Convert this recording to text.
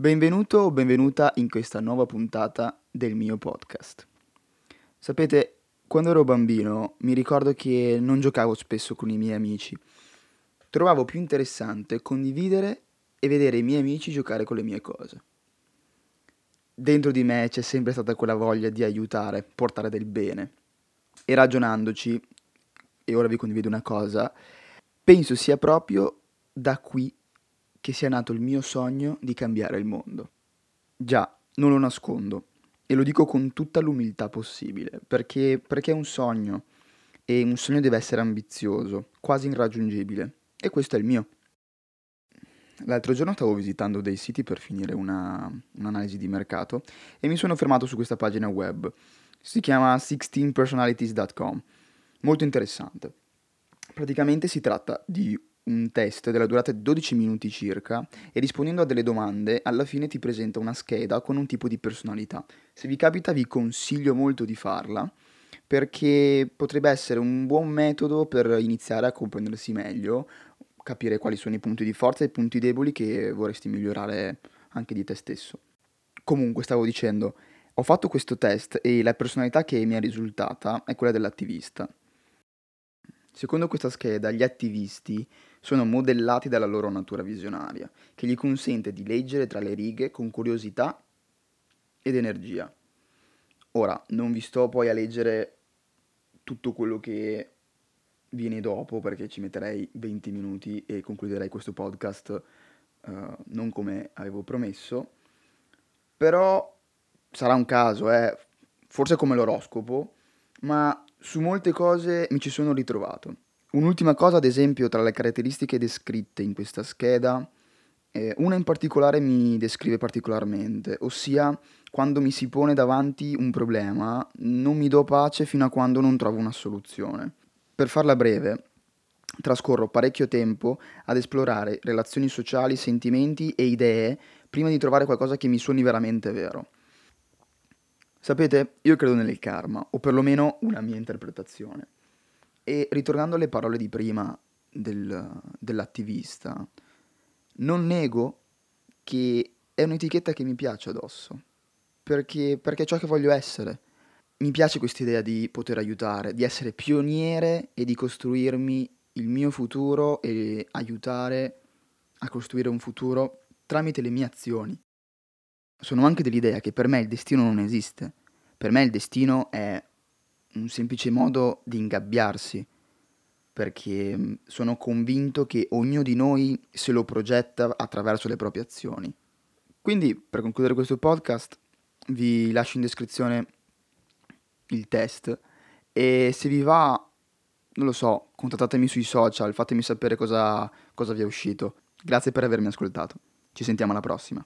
Benvenuto o benvenuta in questa nuova puntata del mio podcast. Sapete, quando ero bambino mi ricordo che non giocavo spesso con i miei amici. Trovavo più interessante condividere e vedere i miei amici giocare con le mie cose. Dentro di me c'è sempre stata quella voglia di aiutare, portare del bene. E ragionandoci, e ora vi condivido una cosa, penso sia proprio da qui che sia nato il mio sogno di cambiare il mondo. Già, non lo nascondo e lo dico con tutta l'umiltà possibile, perché, perché è un sogno e un sogno deve essere ambizioso, quasi irraggiungibile, e questo è il mio. L'altro giorno stavo visitando dei siti per finire una, un'analisi di mercato e mi sono fermato su questa pagina web. Si chiama 16personalities.com. Molto interessante. Praticamente si tratta di un test della durata di 12 minuti circa e rispondendo a delle domande alla fine ti presenta una scheda con un tipo di personalità. Se vi capita vi consiglio molto di farla perché potrebbe essere un buon metodo per iniziare a comprendersi meglio, capire quali sono i punti di forza e i punti deboli che vorresti migliorare anche di te stesso. Comunque stavo dicendo, ho fatto questo test e la personalità che mi è risultata è quella dell'attivista. Secondo questa scheda, gli attivisti sono modellati dalla loro natura visionaria, che gli consente di leggere tra le righe con curiosità ed energia. Ora, non vi sto poi a leggere tutto quello che viene dopo, perché ci metterei 20 minuti e concluderei questo podcast uh, non come avevo promesso, però sarà un caso, eh, forse come l'oroscopo, ma su molte cose mi ci sono ritrovato. Un'ultima cosa, ad esempio, tra le caratteristiche descritte in questa scheda, eh, una in particolare mi descrive particolarmente, ossia quando mi si pone davanti un problema non mi do pace fino a quando non trovo una soluzione. Per farla breve, trascorro parecchio tempo ad esplorare relazioni sociali, sentimenti e idee prima di trovare qualcosa che mi suoni veramente vero. Sapete, io credo nel karma, o perlomeno una mia interpretazione. E ritornando alle parole di prima del, dell'attivista, non nego che è un'etichetta che mi piace addosso, perché, perché è ciò che voglio essere. Mi piace questa idea di poter aiutare, di essere pioniere e di costruirmi il mio futuro e aiutare a costruire un futuro tramite le mie azioni sono anche dell'idea che per me il destino non esiste. Per me il destino è un semplice modo di ingabbiarsi, perché mm, sono convinto che ognuno di noi se lo progetta attraverso le proprie azioni. Quindi, per concludere questo podcast, vi lascio in descrizione il test e se vi va, non lo so, contattatemi sui social, fatemi sapere cosa, cosa vi è uscito. Grazie per avermi ascoltato. Ci sentiamo alla prossima.